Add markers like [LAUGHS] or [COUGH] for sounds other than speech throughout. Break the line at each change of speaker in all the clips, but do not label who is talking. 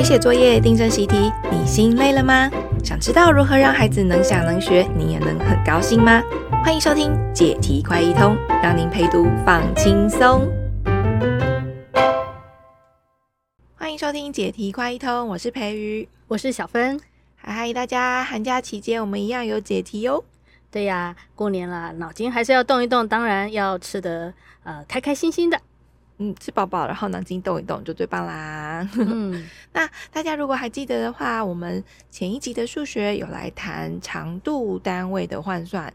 陪写作业、订正习题，你心累了吗？想知道如何让孩子能想能学，你也能很高兴吗？欢迎收听解题快一通，让您陪读放轻松。欢迎收听解题快一通，我是培瑜，
我是小芬。
嗨嗨，大家寒假期间我们一样有解题哟。
对呀，过年了，脑筋还是要动一动，当然要吃得呃开开心心的。
嗯，吃饱饱，然后脑筋动一动就最棒啦。
嗯，[LAUGHS]
那大家如果还记得的话，我们前一集的数学有来谈长度单位的换算。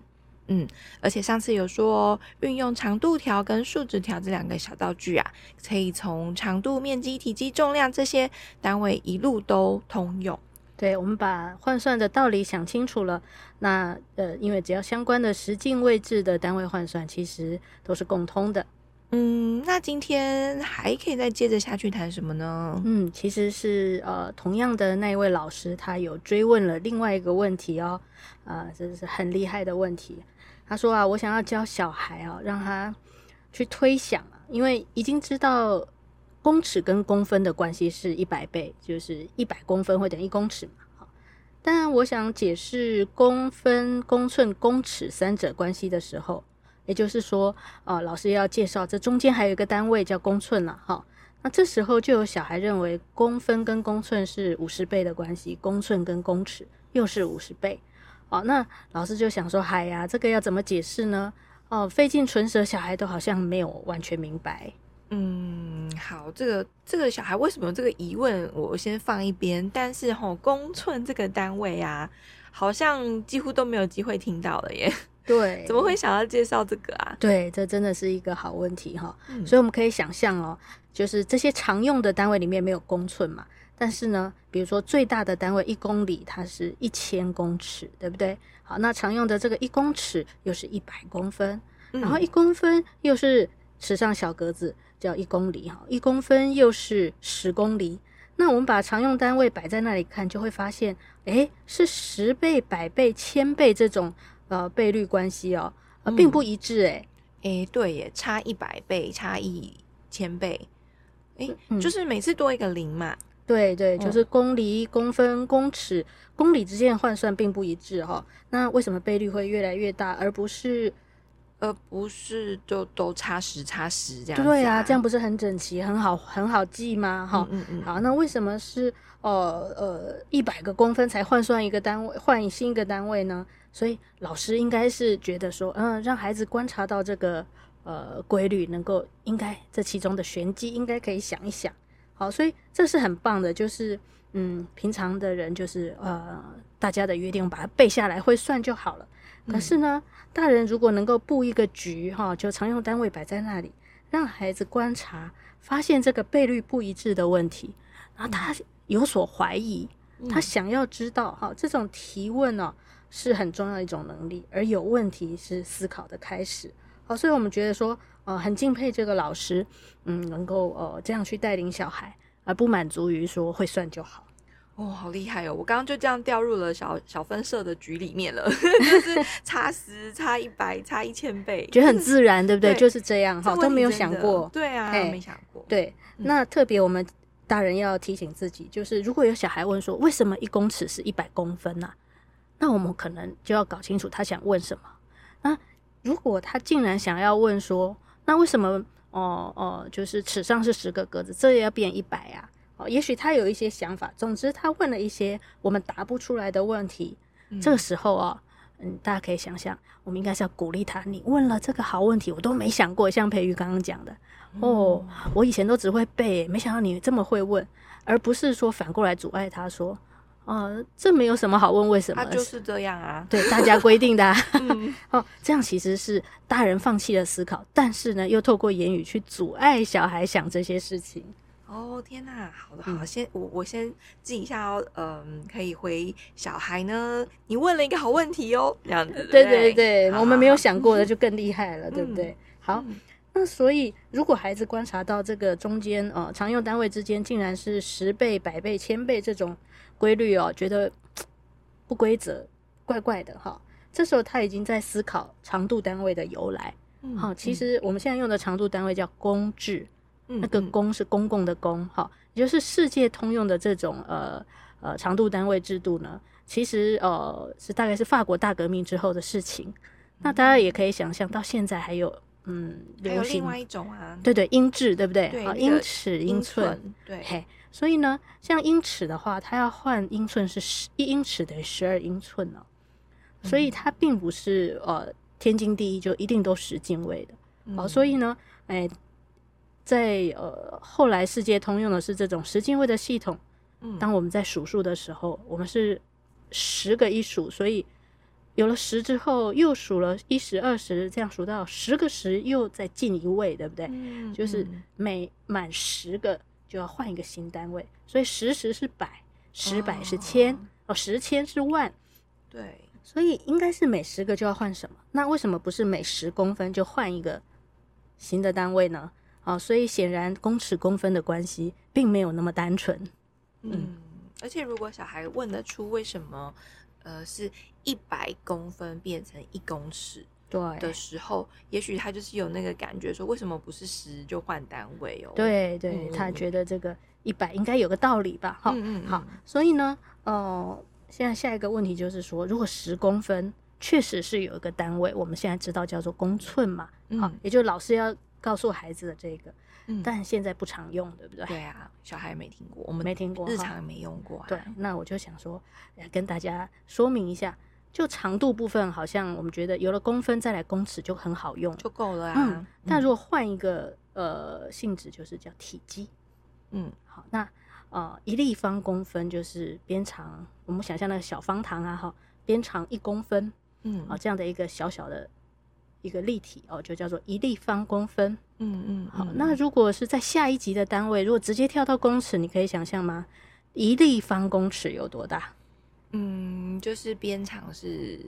嗯，而且上次有说，运用长度条跟数值条这两个小道具啊，可以从长度、面积、体积、重量这些单位一路都通用。
对，我们把换算的道理想清楚了，那呃，因为只要相关的实进位置的单位换算，其实都是共通的。
嗯，那今天还可以再接着下去谈什么呢？
嗯，其实是呃，同样的那一位老师，他有追问了另外一个问题哦，啊、呃，这是很厉害的问题。他说啊，我想要教小孩啊，让他去推想啊，因为已经知道公尺跟公分的关系是一百倍，就是一百公分会等于一公尺嘛。好，但我想解释公分、公寸、公尺三者关系的时候。也就是说，啊、呃，老师要介绍这中间还有一个单位叫公寸了，哈。那这时候就有小孩认为公分跟公寸是五十倍的关系，公寸跟公尺又是五十倍，哦，那老师就想说，嗨呀，这个要怎么解释呢？哦，费尽唇舌，小孩都好像没有完全明白。
嗯，好，这个这个小孩为什么有这个疑问？我先放一边。但是吼、哦，公寸这个单位啊，好像几乎都没有机会听到了耶。
对，
怎么会想要介绍这个啊？
对，这真的是一个好问题哈。嗯、所以我们可以想象哦，就是这些常用的单位里面没有公寸嘛，但是呢，比如说最大的单位一公里，它是一千公尺，对不对？好，那常用的这个一公尺又是一百公分，嗯、然后一公分又是尺上小格子叫一公里哈，一公分又是十公里。那我们把常用单位摆在那里看，就会发现，诶，是十倍、百倍、千倍这种。呃，倍率关系哦，呃，并不一致诶，诶、
嗯，对耶，差一百倍，差一千倍，诶，
嗯、
就是每次多一个零嘛。
对对，就是公厘、公分、公尺、公里之间的换算并不一致哈、哦。那为什么倍率会越来越大，而不是，
而不是就都差十差十这样、啊？
对啊，这样不是很整齐，很好，很好记吗？哈、
嗯，嗯嗯。
好，那为什么是呃呃一百个公分才换算一个单位，换新一个单位呢？所以老师应该是觉得说，嗯，让孩子观察到这个呃规律，能够应该这其中的玄机，应该可以想一想。好，所以这是很棒的，就是嗯，平常的人就是呃大家的约定，把它背下来，会算就好了。可是呢，嗯、大人如果能够布一个局哈，就常用单位摆在那里，让孩子观察，发现这个倍率不一致的问题，然后他有所怀疑，嗯、他想要知道哈，这种提问呢、哦。是很重要的一种能力，而有问题是思考的开始。好，所以我们觉得说，呃，很敬佩这个老师，嗯，能够呃这样去带领小孩，而不满足于说会算就好。
哦，好厉害哦！我刚刚就这样掉入了小小分社的局里面了，[LAUGHS] 就是差十、差一百、差一千倍，
觉得很自然，对不对？对就是这样哈，都没有想过。
对啊，嘿没想过。
对，那特别我们大人要提醒自己，就是如果有小孩问说，为什么一公尺是一百公分呢、啊？那我们可能就要搞清楚他想问什么。那如果他竟然想要问说，那为什么哦哦、呃呃，就是尺上是十个格子，这也要变一百呀？哦，也许他有一些想法。总之，他问了一些我们答不出来的问题。嗯、这个时候啊，嗯，大家可以想想，我们应该是要鼓励他。你问了这个好问题，我都没想过。像培瑜刚刚讲的，哦，我以前都只会背，没想到你这么会问，而不是说反过来阻碍他说。哦，这没有什么好问，为什么？
他就是这样啊，
对，大家规定的、啊。[LAUGHS] 嗯、哦，这样其实是大人放弃了思考，但是呢，又透过言语去阻碍小孩想这些事情。
哦，天哪，好的，好先我我先记一下哦，嗯，可以回小孩呢，你问了一个好问题哦，这样子。对，对对我们没有想过的就更厉害了，嗯、对不对？好，嗯、那所以如果孩子观察到这个中间，呃，常用单位之间竟然是十倍、百倍、千倍这种。规律哦，觉得不规则，怪怪的哈。这时候他已经在思考长度单位的由来。好、嗯，其实我们现在用的长度单位叫公制，嗯、
那个公是公共的公，哈，也就是世界通用的这种呃呃长度单位制度呢，其实呃是大概是法国大革命之后的事情。嗯、那大家也可以想象到现在还有嗯流行，
另外一种啊，
对对，英制对不对？
对，
啊，英尺英寸，
对，
嘿，所以呢，像英尺的话，它要换英寸是十一英尺等于十二英寸呢、哦，所以它并不是呃天经地义就一定都十进位的。好、嗯，所以呢，哎，在呃后来世界通用的是这种十进位的系统。嗯，当我们在数数的时候，我们是十个一数，所以有了十之后，又数了一十、二十，这样数到十个十，又再进一位，对不对？嗯，就是每满十个就要换一个新单位，所以十十是百，十百是千，哦，哦，十千是万，
对，
所以应该是每十个就要换什么？那为什么不是每十公分就换一个？新的单位呢？啊，所以显然公尺公分的关系并没有那么单纯。
嗯，嗯，而且如果小孩问得出为什么，呃，是一百公分变成一公尺，对的时候，也许他就是有那个感觉，说为什么不是十就换单位哦？
对对，他觉得这个一百应该有个道理吧？哈，嗯嗯，好，所以呢，呃，现在下一个问题就是说，如果十公分。确实是有一个单位，我们现在知道叫做公寸嘛，嗯、好，也就老师要告诉孩子的这个，嗯，但现在不常用，对不对？
对啊，小孩没听过，我们没听过，日常没用过、啊。
对，那我就想说，来跟大家说明一下，就长度部分，好像我们觉得有了公分再来公尺就很好用，
就够了啊。
嗯，但如果换一个呃性质，就是叫体积，嗯，好，那呃一立方公分就是边长，我们想象那个小方糖啊，哈，边长一公分。嗯，哦，这样的一个小小的一个立体哦，就叫做一立方公分。嗯嗯，好，那如果是在下一级的单位，如果直接跳到公尺，你可以想象吗？一立方公尺有多大？
嗯，就是边长是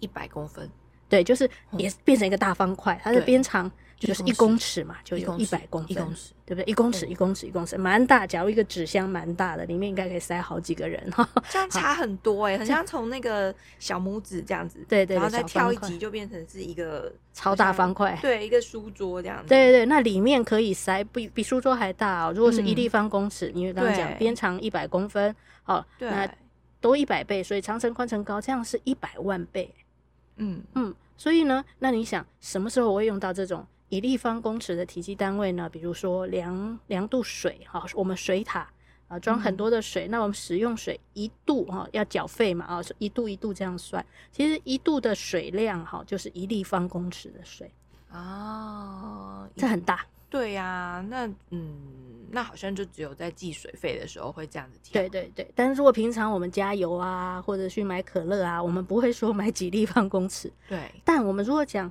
一百公分。
对，就是也变成一个大方块，它的边长。就是一公尺嘛，就有一百公分，一公尺，对不对？一公尺，一公尺，一公尺，蛮大。假如一个纸箱蛮大的，里面应该可以塞好几个人哈。
这样差很多哎、欸，很像从那个小拇指这样子，对对，然后再跳一级就变成是一个
超大方块，
对，一个书桌这样子。
对对对，那里面可以塞比比书桌还大哦。如果是一立方公尺，因为刚刚讲边长一百公分，好，那多一百倍，所以长乘宽乘高，这样是一百万倍。嗯嗯，所以呢，那你想什么时候我会用到这种？一立方公尺的体积单位呢？比如说量量度水哈，我们水塔啊装很多的水，嗯、那我们使用水一度哈要缴费嘛啊，一度一度这样算，其实一度的水量哈就是一立方公尺的水哦，这很大。
对呀、啊，那嗯，那好像就只有在计水费的时候会这样子计。
对对对，但是如果平常我们加油啊，或者去买可乐啊，我们不会说买几立方公尺。
对，
但我们如果讲。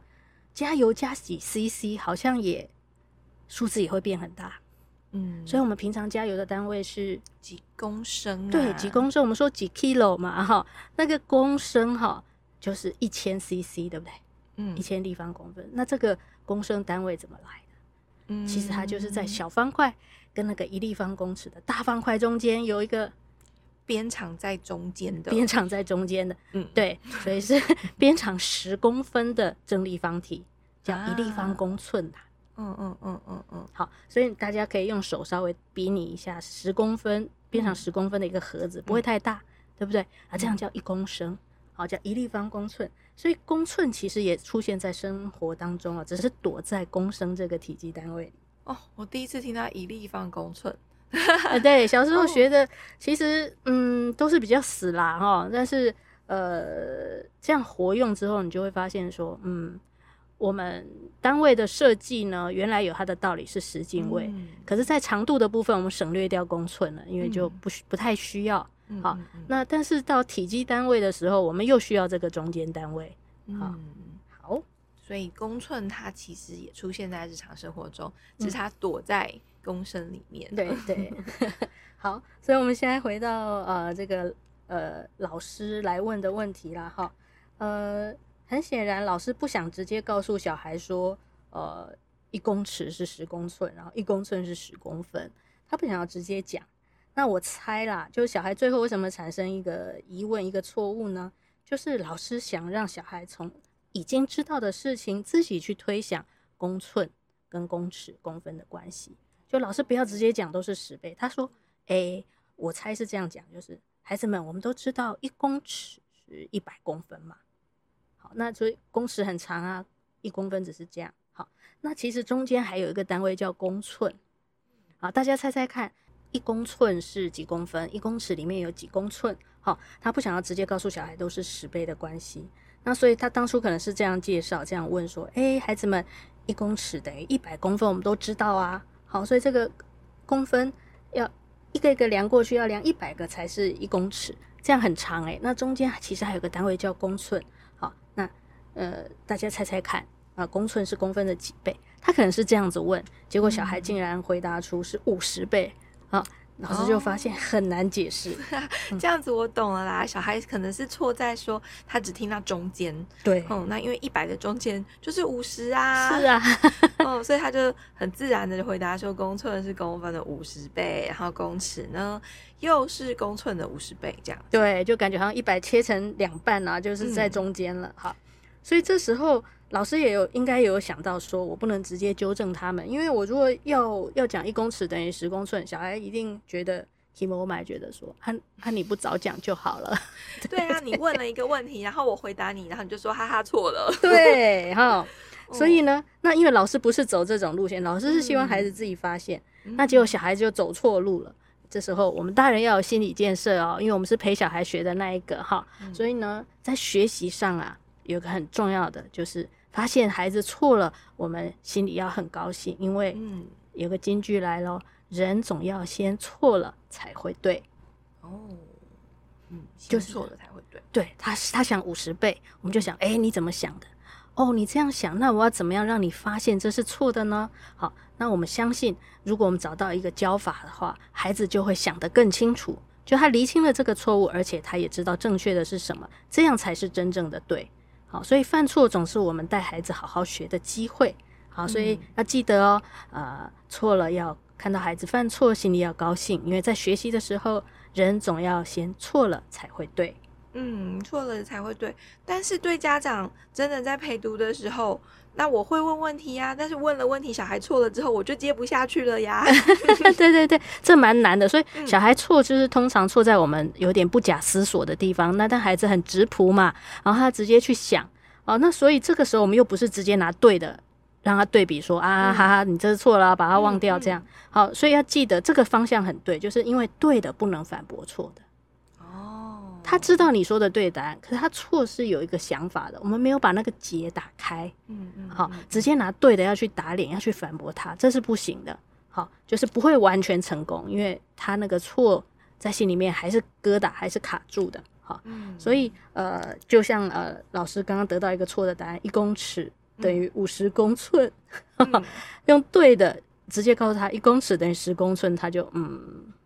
加油加几 CC，好像也数字也会变很大，嗯，所以我们平常加油的单位是
几公升，啊，
对，几公升。我们说几 kilo 嘛，哈，那个公升哈就是一千 CC，对不对？嗯，一千立方公分。那这个公升单位怎么来的？嗯，其实它就是在小方块跟那个一立方公尺的大方块中间有一个。
边长在中间的，
边长在中间的，嗯，对，所以是边长十公分的正立方体，叫一立方公寸的。嗯嗯嗯嗯嗯。好，所以大家可以用手稍微比拟一下，十公分边长十公分的一个盒子，不会太大，对不对？啊，这样叫一公升，好，叫一立方公寸。所以公寸其实也出现在生活当中啊，只是躲在公升这个体积单位里。
哦，我第一次听到一立方公寸。
对，小时候学的其实嗯都是比较死啦哈，但是呃这样活用之后，你就会发现说嗯，我们单位的设计呢，原来有它的道理是十进位，嗯、可是，在长度的部分我们省略掉公寸了，因为就不不太需要。好，那但是到体积单位的时候，我们又需要这个中间单位。好，好，
所以公寸它其实也出现在日常生活中，只是它躲在。公升里面，
对对，[LAUGHS] 好，所以我们现在回到呃这个呃老师来问的问题啦，哈，呃，很显然老师不想直接告诉小孩说，呃，一公尺是十公寸，然后一公寸是十公分，他不想要直接讲。那我猜啦，就是小孩最后为什么产生一个疑问，一个错误呢？就是老师想让小孩从已经知道的事情自己去推想公寸跟公尺、公分的关系。就老师不要直接讲都是十倍。他说，哎、我猜是这样讲，就是孩子们，我们都知道一公尺是一百公分嘛。好，那所以公尺很长啊，一公分只是这样。好，那其实中间还有一个单位叫公寸。好，大家猜猜看，一公寸是几公分？一公尺里面有几公寸？好，他不想要直接告诉小孩都是十倍的关系。那所以他当初可能是这样介绍，这样问说：“哎、欸，孩子们，一公尺等于一百公分，我们都知道啊。好，所以这个公分要一个一个量过去，要量一百个才是一公尺，这样很长诶、欸。那中间其实还有个单位叫公寸。好，那呃，大家猜猜看啊，公寸是公分的几倍？他可能是这样子问，结果小孩竟然回答出是五十倍。好。老师就发现很难解
释，[LAUGHS] 这样子我懂了啦。小孩可能是错在说他只听到中间，
对，
嗯，那因为一百的中间就是五十啊，
是啊，
嗯，[LAUGHS] 所以他就很自然的回答说公寸是公分的五十倍，然后公尺呢又是公寸的五十倍，这样，
对，就感觉好像一百切成两半啊，就是在中间了，好、嗯，所以这时候。老师也有应该有想到说，我不能直接纠正他们，因为我如果要要讲一公尺等于十公寸，小孩一定觉得题目我买觉得说，啊啊你不早讲就好了。[LAUGHS]
对啊，你问了一个问题，然后我回答你，然后你就说哈哈错了。
对哈，[LAUGHS] 所以呢，那因为老师不是走这种路线，老师是希望孩子自己发现，嗯、那结果小孩子就走错路了。这时候我们大人要有心理建设哦，因为我们是陪小孩学的那一个哈，所以呢，在学习上啊，有个很重要的就是。发现孩子错了，我们心里要很高兴，因为有个金句来了，人总要先错了才会对。
哦，嗯，
就是
错了才会对。
对，他他想五十倍，我们就想，哎，你怎么想的？哦，你这样想，那我要怎么样让你发现这是错的呢？好，那我们相信，如果我们找到一个教法的话，孩子就会想得更清楚，就他厘清了这个错误，而且他也知道正确的是什么，这样才是真正的对。好，所以犯错总是我们带孩子好好学的机会。好，所以要记得哦，呃，错了要看到孩子犯错，心里要高兴，因为在学习的时候，人总要先错了才会对。
嗯，错了才会对。但是对家长真的在陪读的时候，那我会问问题呀。但是问了问题，小孩错了之后，我就接不下去了呀。[LAUGHS]
对对对，这蛮难的。所以小孩错就是通常错在我们有点不假思索的地方。那但孩子很直朴嘛，然后他直接去想哦。那所以这个时候我们又不是直接拿对的让他对比说啊哈哈，你这是错了，把它忘掉这样。好，所以要记得这个方向很对，就是因为对的不能反驳错的。他知道你说的对答案，可是他错是有一个想法的。我们没有把那个结打开，嗯嗯，好，直接拿对的要去打脸，要去反驳他，这是不行的。好，就是不会完全成功，因为他那个错在心里面还是疙瘩，还是卡住的。好，嗯，所以呃，就像呃，老师刚刚得到一个错的答案，一公尺等于五十公寸，[LAUGHS] 嗯，用对的直接告诉他一公尺等于十公寸，他就嗯。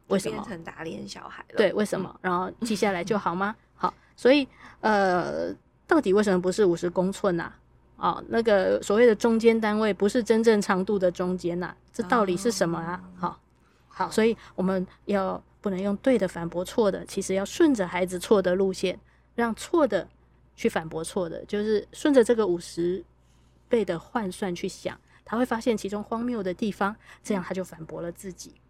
为什么？
变成打脸小孩了？
对，为什么？嗯、然后记下来就好吗？好，所以呃，到底为什么不是五十公寸呐、啊？哦，那个所谓的中间单位不是真正长度的中间呐、啊？这到底是什么啊？好、哦，好，所以我们要不能用对的反驳错的，其实要顺着孩子错的路线，让错的去反驳错的，就是顺着这个五十倍的换算去想，他会发现其中荒谬的地方，这样他就反驳了自己。
嗯，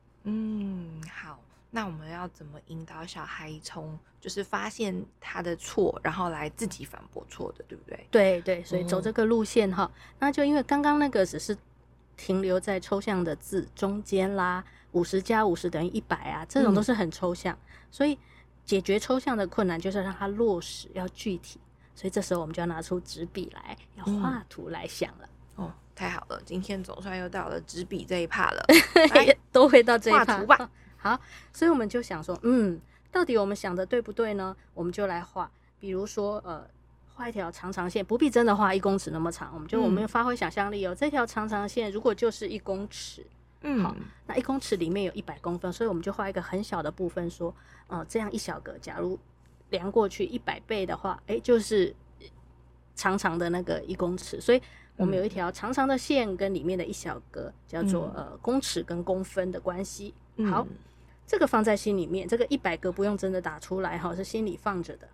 好，那我们要怎么引导小孩从就是发现他的错，然后来自己反驳错的，对不对？
对对，所以走这个路线哈，嗯、那就因为刚刚那个只是停留在抽象的字中间啦，五十加五十等于一百啊，这种都是很抽象，嗯、所以解决抽象的困难就是让它落实，要具体，所以这时候我们就要拿出纸笔来，要画图来想了。
太好了，今天总算又到了纸笔这一趴了，[LAUGHS]
都会到这一趴。
画图吧。
好，所以我们就想说，嗯，到底我们想的对不对呢？我们就来画，比如说，呃，画一条长长线，不必真的画一公尺那么长，我们就我们发挥想象力哦。嗯、这条长长线如果就是一公尺，嗯，好，那一公尺里面有一百公分，所以我们就画一个很小的部分，说，哦、呃，这样一小格，假如量过去一百倍的话，诶，就是长长的那个一公尺，所以。我们有一条长长的线，跟里面的一小格叫做呃公尺跟公分的关系。好，这个放在心里面，这个一百个不用真的打出来哈，是心里放着的。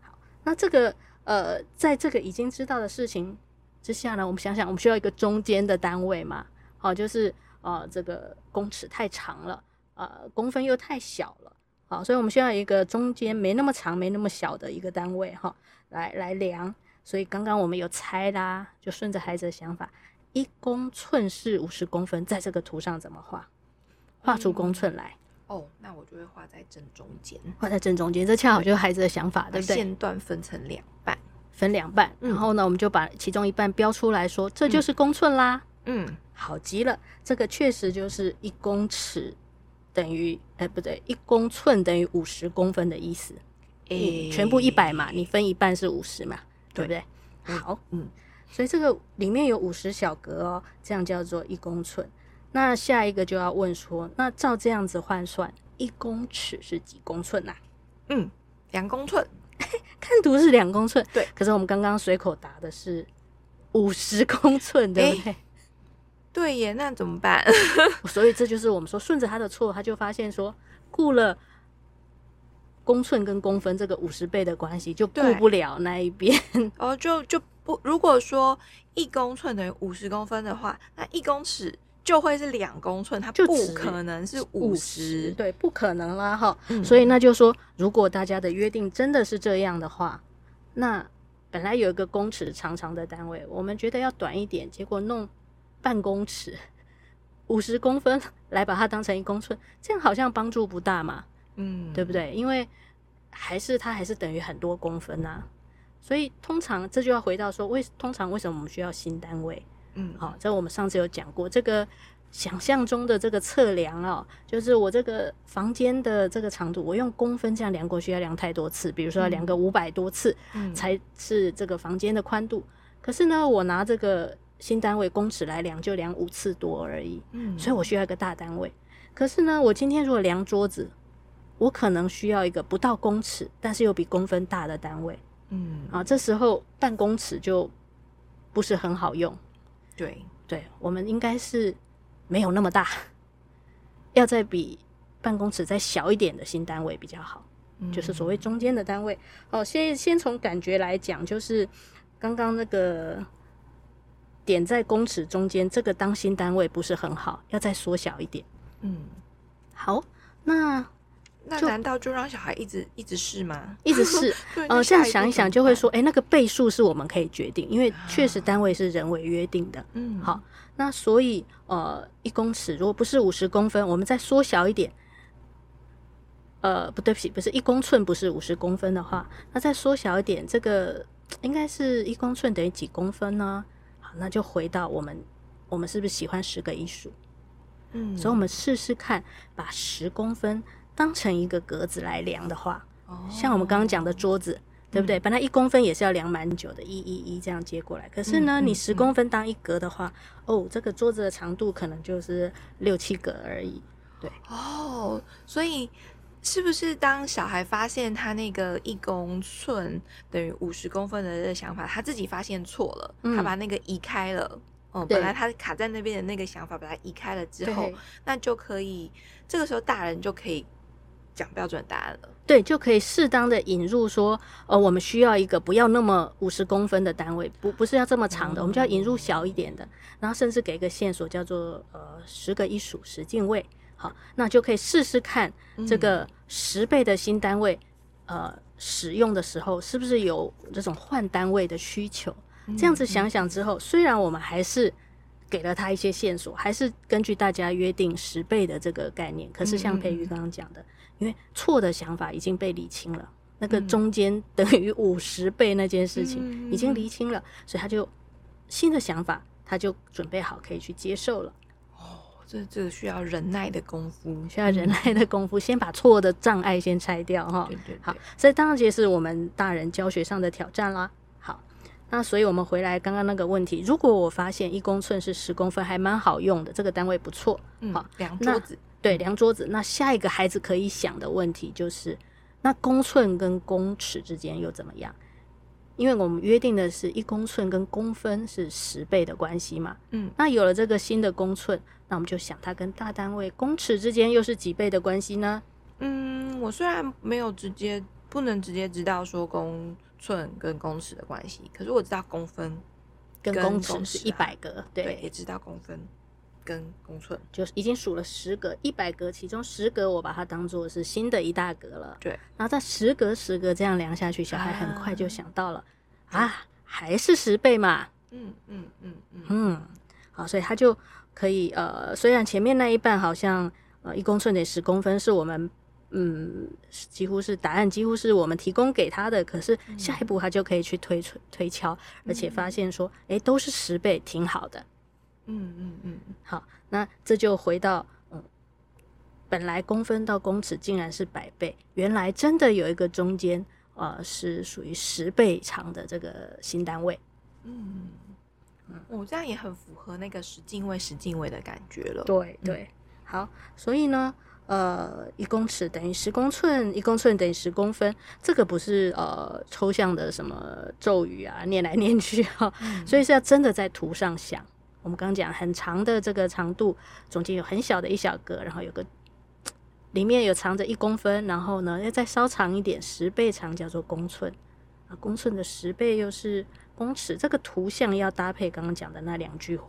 好，那这个呃，在这个已经知道的事情之下呢，我们想想，我们需要一个中间的单位嘛？好，就是呃这个公尺太长了，呃公分又太小了，好，所以我们需要一个中间没那么长、没那么小的一个单位哈，来来量。所以刚刚我们有猜啦，就顺着孩子的想法，一公寸是五十公分，在这个图上怎么画？画出公寸来。
哦，那我就会画在正中间，
画在正中间，这恰好就是孩子的想法，对不对？
线段分成两半，
分两半，然后呢，我们就把其中一半标出来说，这就是公寸啦。嗯，好极了，这个确实就是一公尺等于，哎，不对，一公寸等于五十公分的意思。诶，全部一百嘛，你分一半是五十嘛，对不对？好，嗯，所以这个里面有五十小格哦，这样叫做一公寸。那下一个就要问说，那照这样子换算，一公尺是几公寸呐？
嗯，两公寸。[LAUGHS]
看图是两公寸，
对。
可是我们刚刚随口答的是五十公寸，对不对？
对耶，那怎么办？[LAUGHS]
所以这就是我们说顺着他的错，他就发现说顾了公寸跟公分这个五十倍的关系，就顾不了那一边。[LAUGHS]
哦，就就不，如果说一公寸等于五十公分的话，那一公尺。就会是两公寸，它不可能是五十，
对，不可能啦哈。嗯、所以那就说，如果大家的约定真的是这样的话，那本来有一个公尺长长的单位，我们觉得要短一点，结果弄半公尺，五十公分来把它当成一公寸，这样好像帮助不大嘛，嗯，对不对？因为还是它还是等于很多公分呐、啊，所以通常这就要回到说，为通常为什么我们需要新单位？嗯，好，这我们上次有讲过，这个想象中的这个测量啊，就是我这个房间的这个长度，我用公分这样量过去要量太多次，比如说要量个五百多次，才是这个房间的宽度。嗯、可是呢，我拿这个新单位公尺来量，就量五次多而已。嗯，所以我需要一个大单位。可是呢，我今天如果量桌子，我可能需要一个不到公尺，但是又比公分大的单位。嗯，啊，这时候半公尺就不是很好用。
对
对，我们应该是没有那么大，[LAUGHS] 要再比半公尺再小一点的新单位比较好，嗯、就是所谓中间的单位。哦，先先从感觉来讲，就是刚刚那个点在公尺中间，这个当新单位不是很好，要再缩小一点。嗯，好，那。
那难道就让小孩一直一直试吗？[LAUGHS]
一直试，[LAUGHS] 呃，这样想一想就会说，哎、欸，那个倍数是我们可以决定，因为确实单位是人为约定的。嗯，好，那所以呃，一公尺如果不是五十公分，我们再缩小一点，呃，不对不起，不是一公寸，不是五十公分的话，那再缩小一点，这个应该是一公寸等于几公分呢？好，那就回到我们，我们是不是喜欢十个一数？嗯，所以我们试试看，把十公分。当成一个格子来量的话，像我们刚刚讲的桌子，对不对？本来一公分也是要量蛮久的，一、一、一这样接过来。可是呢，你十公分当一格的话，哦，这个桌子的长度可能就是六七格而已。对，
哦，所以是不是当小孩发现他那个一公寸等于五十公分的这个想法，他自己发现错了，他把那个移开了。哦，本来他卡在那边的那个想法，把它移开了之后，那就可以，这个时候大人就可以。讲标准答案了，
对，就可以适当的引入说，呃，我们需要一个不要那么五十公分的单位，不不是要这么长的，嗯、我们就要引入小一点的，然后甚至给一个线索叫做呃十个一数十进位，好，那就可以试试看这个十倍的新单位，嗯、呃，使用的时候是不是有这种换单位的需求？这样子想想之后，嗯、虽然我们还是给了他一些线索，还是根据大家约定十倍的这个概念，可是像培瑜刚刚讲的。因为错的想法已经被理清了，那个中间等于五十倍那件事情已经理清了，所以他就新的想法，他就准备好可以去接受了。
哦，这这需要忍耐的功夫，
需要忍耐的功夫，先把错的障碍先拆掉哈。对对对。好，所以当然这是我们大人教学上的挑战啦。好，那所以我们回来刚刚那个问题，如果我发现一公寸是十公分，还蛮好用的，这个单位不错。嗯，好，
量桌子。
对，量桌子。那下一个孩子可以想的问题就是，那公寸跟公尺之间又怎么样？因为我们约定的是一公寸跟公分是十倍的关系嘛。嗯，那有了这个新的公寸，那我们就想它跟大单位公尺之间又是几倍的关系呢？
嗯，我虽然没有直接不能直接知道说公寸跟公尺的关系，可是我知道公分
跟公尺是一百格，对，
也知道公分。跟公寸，
就是已经数了十格，一百格，其中十格我把它当做是新的一大格了。
对，
然后在十格十格这样量下去，小孩很快就想到了啊，啊，还是十倍嘛。
嗯嗯嗯嗯
嗯，好，所以他就可以呃，虽然前面那一半好像呃一公寸得十公分是我们嗯几乎是答案，几乎是我们提供给他的，可是下一步他就可以去推推推敲，而且发现说，哎，都是十倍，挺好的。
嗯嗯嗯，
好，那这就回到嗯，本来公分到公尺竟然是百倍，原来真的有一个中间呃是属于十倍长的这个新单位。
嗯嗯，我这样也很符合那个十进位十进位的感觉了。
对对，嗯、好，所以呢，呃，一公尺等于十公寸，一公寸等于十公分，这个不是呃抽象的什么咒语啊，念来念去哈，嗯、所以是要真的在图上想。我们刚刚讲很长的这个长度，中间有很小的一小格，然后有个里面有藏着一公分，然后呢要再稍长一点，十倍长叫做公寸啊，公寸的十倍又是公尺。这个图像要搭配刚刚讲的那两句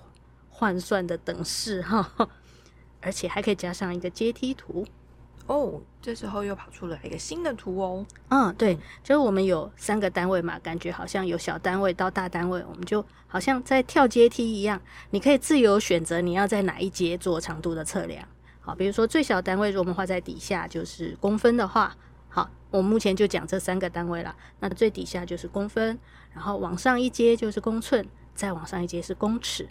换算的等式哈，而且还可以加上一个阶梯图。
哦，这时候又跑出了一个新的图哦。
嗯，对，就是我们有三个单位嘛，感觉好像有小单位到大单位，我们就好像在跳阶梯一样，你可以自由选择你要在哪一阶做长度的测量。好，比如说最小单位，如果我们画在底下就是公分的话，好，我目前就讲这三个单位了。那最底下就是公分，然后往上一阶就是公寸，再往上一阶是公尺。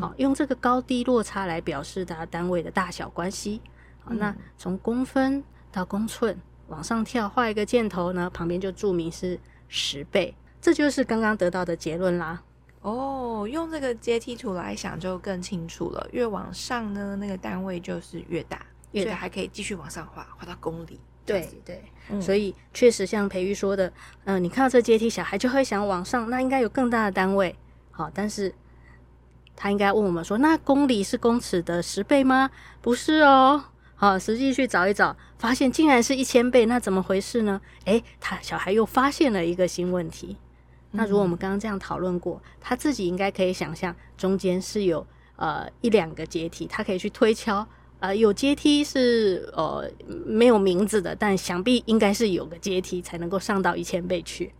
好，用这个高低落差来表示它单位的大小关系。好，那从公分到公寸往上跳，画一个箭头呢，旁边就注明是十倍，这就是刚刚得到的结论啦。
哦，用这个阶梯图来想就更清楚了。越往上呢，那个单位就是越大，越大，所以还可以继续往上画，画到公里。
对对，嗯、所以确实像培育说的，嗯、呃，你看到这阶梯，小孩就会想往上，那应该有更大的单位。好，但是他应该问我们说，那公里是公尺的十倍吗？不是哦。好，实际去找一找，发现竟然是一千倍，那怎么回事呢？诶，他小孩又发现了一个新问题。那如果我们刚刚这样讨论过，他自己应该可以想象中间是有呃一两个阶梯，他可以去推敲。呃，有阶梯是呃没有名字的，但想必应该是有个阶梯才能够上到一千倍去。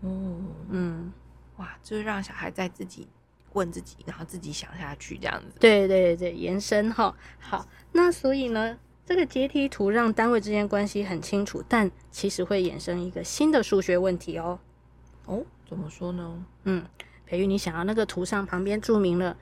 嗯嗯，哇，就是让小孩在自己。问自己，然后自己想下去，这样子。
对对对，延伸哈。好，那所以呢，这个阶梯图让单位之间关系很清楚，但其实会衍生一个新的数学问题哦。
哦，怎么说呢？
嗯，培育，你想要那个图上旁边注明了，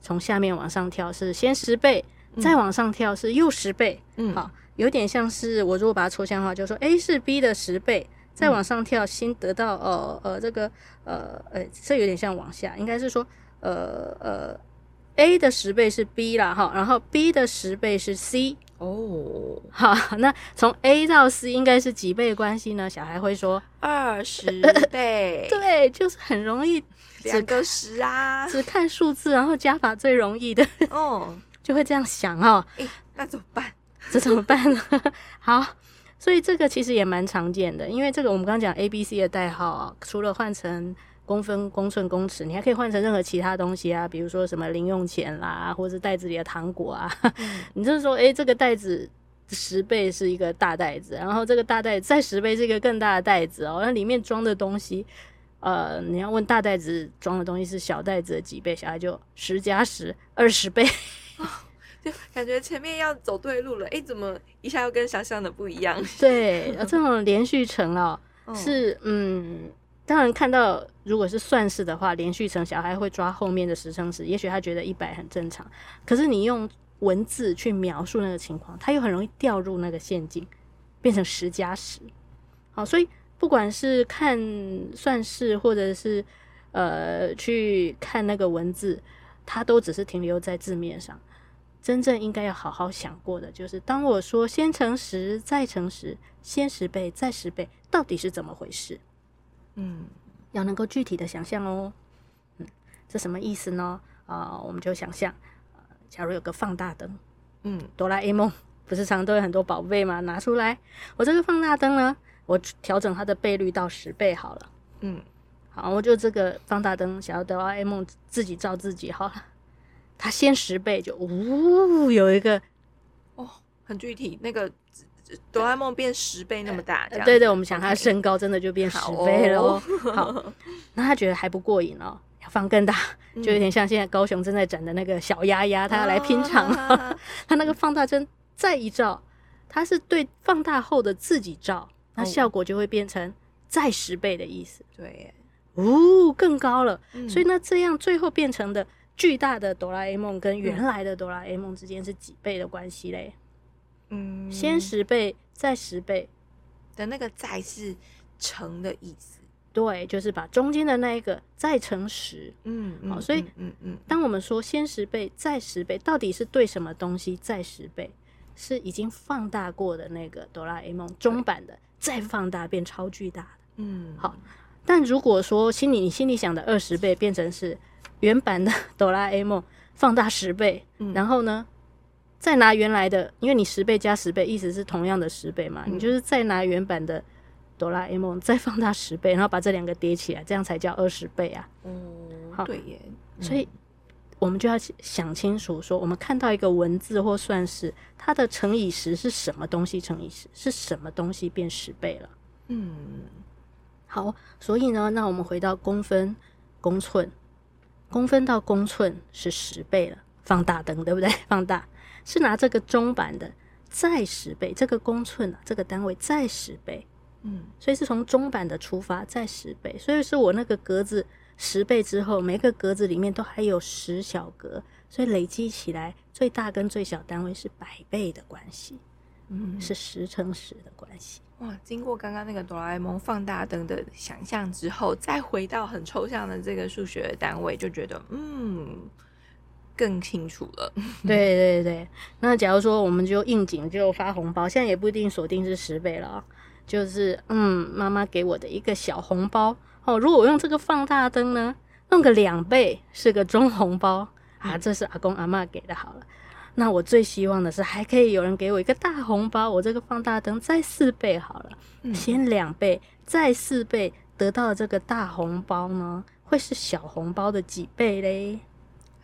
从下面往上跳是先十倍，嗯、再往上跳是又十倍。嗯，好，有点像是我如果把它抽象化，就说 A 是 B 的十倍，再往上跳，先得到呃呃这个呃呃，这有点像往下，应该是说。呃呃，A 的十倍是 B 啦，哈，然后 B 的十倍是 C
哦，[LAUGHS]
好，那从 A 到 C 应该是几倍关系呢？小孩会说
二十倍，[LAUGHS]
对，就是很容易
两个十啊，
只看数字，然后加法最容易的哦，[LAUGHS] 就会这样想哦，
诶，那怎么办？
这怎么办呢？好，所以这个其实也蛮常见的，因为这个我们刚刚讲 A、B、C 的代号啊，除了换成。公分、公寸、公尺，你还可以换成任何其他东西啊，比如说什么零用钱啦，或者是袋子里的糖果啊。嗯、[LAUGHS] 你就是说，诶、欸，这个袋子十倍是一个大袋子，然后这个大袋子再十倍是一个更大的袋子哦。那里面装的东西，呃，你要问大袋子装的东西是小袋子的几倍，小孩就十加十，二十倍，
哦，[LAUGHS] 就感觉前面要走对路了，诶、欸，怎么一下又跟想象的不一样？
对，这种连续乘哦，[LAUGHS] 是嗯。当然，看到如果是算式的话，连续乘小孩会抓后面的十乘十，也许他觉得一百很正常。可是你用文字去描述那个情况，他又很容易掉入那个陷阱，变成十加十。好，所以不管是看算式，或者是呃去看那个文字，它都只是停留在字面上。真正应该要好好想过的，就是当我说先乘十，再乘十，先十倍，再十倍，到底是怎么回事？嗯，要能够具体的想象哦。嗯，这什么意思呢？啊、呃，我们就想象，呃，假如有个放大灯，嗯，哆啦 A 梦不是常常都有很多宝贝吗？拿出来，我这个放大灯呢，我调整它的倍率到十倍好了。嗯，好，我就这个放大灯，想要哆啦 A 梦自己照自己好了。它先十倍就呜有一个
哦，很具体，那个哆啦 A 梦变十倍那么大，
这样对，对，我们想它身高真的就变十倍了哦。好，那他觉得还不过瘾哦，要放更大，就有点像现在高雄正在展的那个小鸭鸭，他要来拼场了。[LAUGHS] 他那个放大针再一照，他是对放大后的自己照，那效果就会变成再十倍的意思。
对。
哦，更高了，嗯、所以呢，这样最后变成的巨大的哆啦 A 梦跟原来的哆啦 A 梦之间是几倍的关系嘞？嗯，先十倍，再十倍
的那个“再”是乘的意思，
对，就是把中间的那一个再乘十。嗯，好，所以嗯嗯，嗯，当我们说先十倍，再十倍，到底是对什么东西再十倍？是已经放大过的那个哆啦 A 梦中版的，再放大变超巨大的。嗯，好。但如果说心里你心里想的二十倍变成是原版的 [LAUGHS] 哆啦 A 梦放大十倍，嗯，然后呢，再拿原来的，因为你十倍加十倍意思是同样的十倍嘛，嗯，你就是再拿原版的哆啦 A 梦 [LAUGHS] 再放大十倍，然后把这两个叠起来，这样才叫二十倍啊。
嗯，好，对耶。
所以我们就要想清楚，说我们看到一个文字或算式，它的乘以十是什么东西乘以十，是什么东西变十倍了？嗯。好，所以呢，那我们回到公分、公寸，公分到公寸是十倍了，放大灯对不对？[LAUGHS] 放大是拿这个中版的再十倍，这个公寸啊，这个单位再十倍，嗯，所以是从中版的出发再十倍，所以是我那个格子十倍之后，每个格子里面都还有十小格，所以累积起来最大跟最小单位是百倍的关系，嗯，是十乘十的关系。
哇！经过刚刚那个哆啦 A 梦放大灯的想象之后，再回到很抽象的这个数学的单位，就觉得嗯更清楚了。[LAUGHS]
对对对，那假如说我们就应景就发红包，现在也不一定锁定是十倍了啊，就是嗯妈妈给我的一个小红包哦。如果我用这个放大灯呢，弄个两倍是个中红包啊，这是阿公阿妈给的，好了。那我最希望的是，还可以有人给我一个大红包，我这个放大灯再四倍好了，嗯、先两倍，再四倍，得到这个大红包呢，会是小红包的几倍嘞？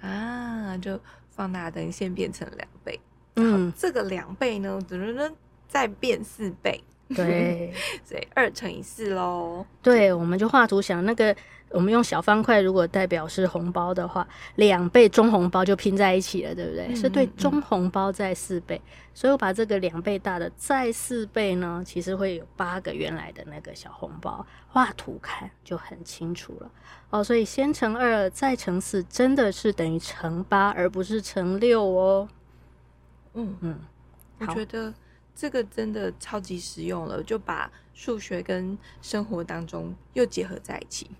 啊，就放大灯先变成两倍，嗯，这个两倍呢，噔噔噔，再变四倍，[LAUGHS]
对，
所以二乘以四喽。
对，我们就画图想那个。我们用小方块，如果代表是红包的话，两倍中红包就拼在一起了，对不对？嗯、是对中红包再四倍，嗯、所以我把这个两倍大的再四倍呢，其实会有八个原来的那个小红包，画图看就很清楚了哦。所以先乘二再乘四，真的是等于乘八，而不是乘六哦。
嗯嗯，我觉得这个真的超级实用了，就把。数学跟生活当中又结合在一起，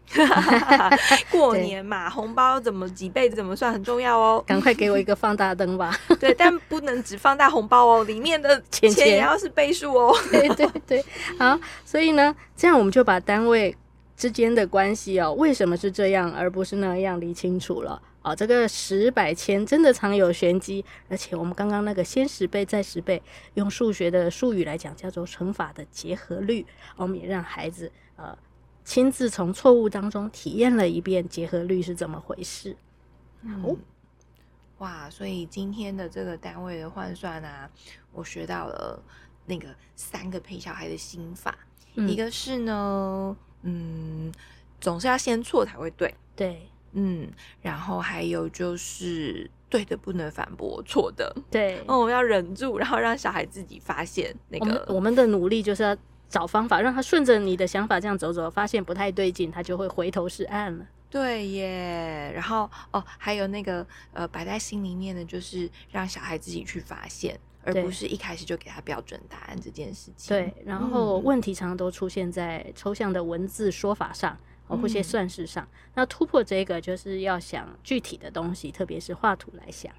[LAUGHS] 过年嘛，对红包怎么几倍怎么算很重要哦。
赶快给我一个放大灯吧。[LAUGHS]
对，但不能只放大红包哦，里面的钱钱也要是倍数哦。[LAUGHS]
对对对，好，所以呢，这样我们就把单位之间的关系哦，为什么是这样而不是那样理清楚了。哦，这个十百千真的藏有玄机，而且我们刚刚那个先十倍再十倍，用数学的术语来讲叫做乘法的结合律。我们也让孩子呃亲自从错误当中体验了一遍结合律是怎么回事。
嗯、哦，哇！所以今天的这个单位的换算啊，我学到了那个三个陪小孩的心法，嗯、一个是呢，嗯，总是要先错才会对，
对。
嗯，然后还有就是对的不能反驳错的，
对，
哦，要忍住，然后让小孩自己发现那个。
我们，的努力就是要找方法，让他顺着你的想法这样走走，发现不太对劲，他就会回头是岸了。
对耶，然后哦，还有那个呃，摆在心里面的，就是让小孩自己去发现，而不是一开始就给他标准答案这件事情。
对，然后问题常常都出现在抽象的文字说法上。或些算式上，嗯、那突破这个就是要想具体的东西，特别是画图来想。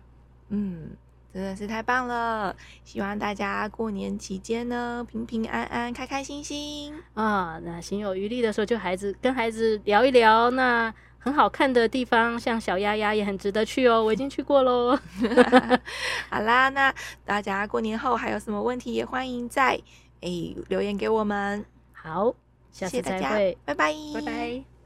嗯，真的是太棒了！希望大家过年期间呢，平平安安、开开心心
啊。那心有余力的时候，就孩子跟孩子聊一聊。那很好看的地方，像小鸭鸭也很值得去哦。我已经去过喽。[LAUGHS] [LAUGHS]
好啦，那大家过年后还有什么问题，也欢迎在诶、欸、留言给我们。
好。下次再会，
谢谢大家，拜拜，
拜拜。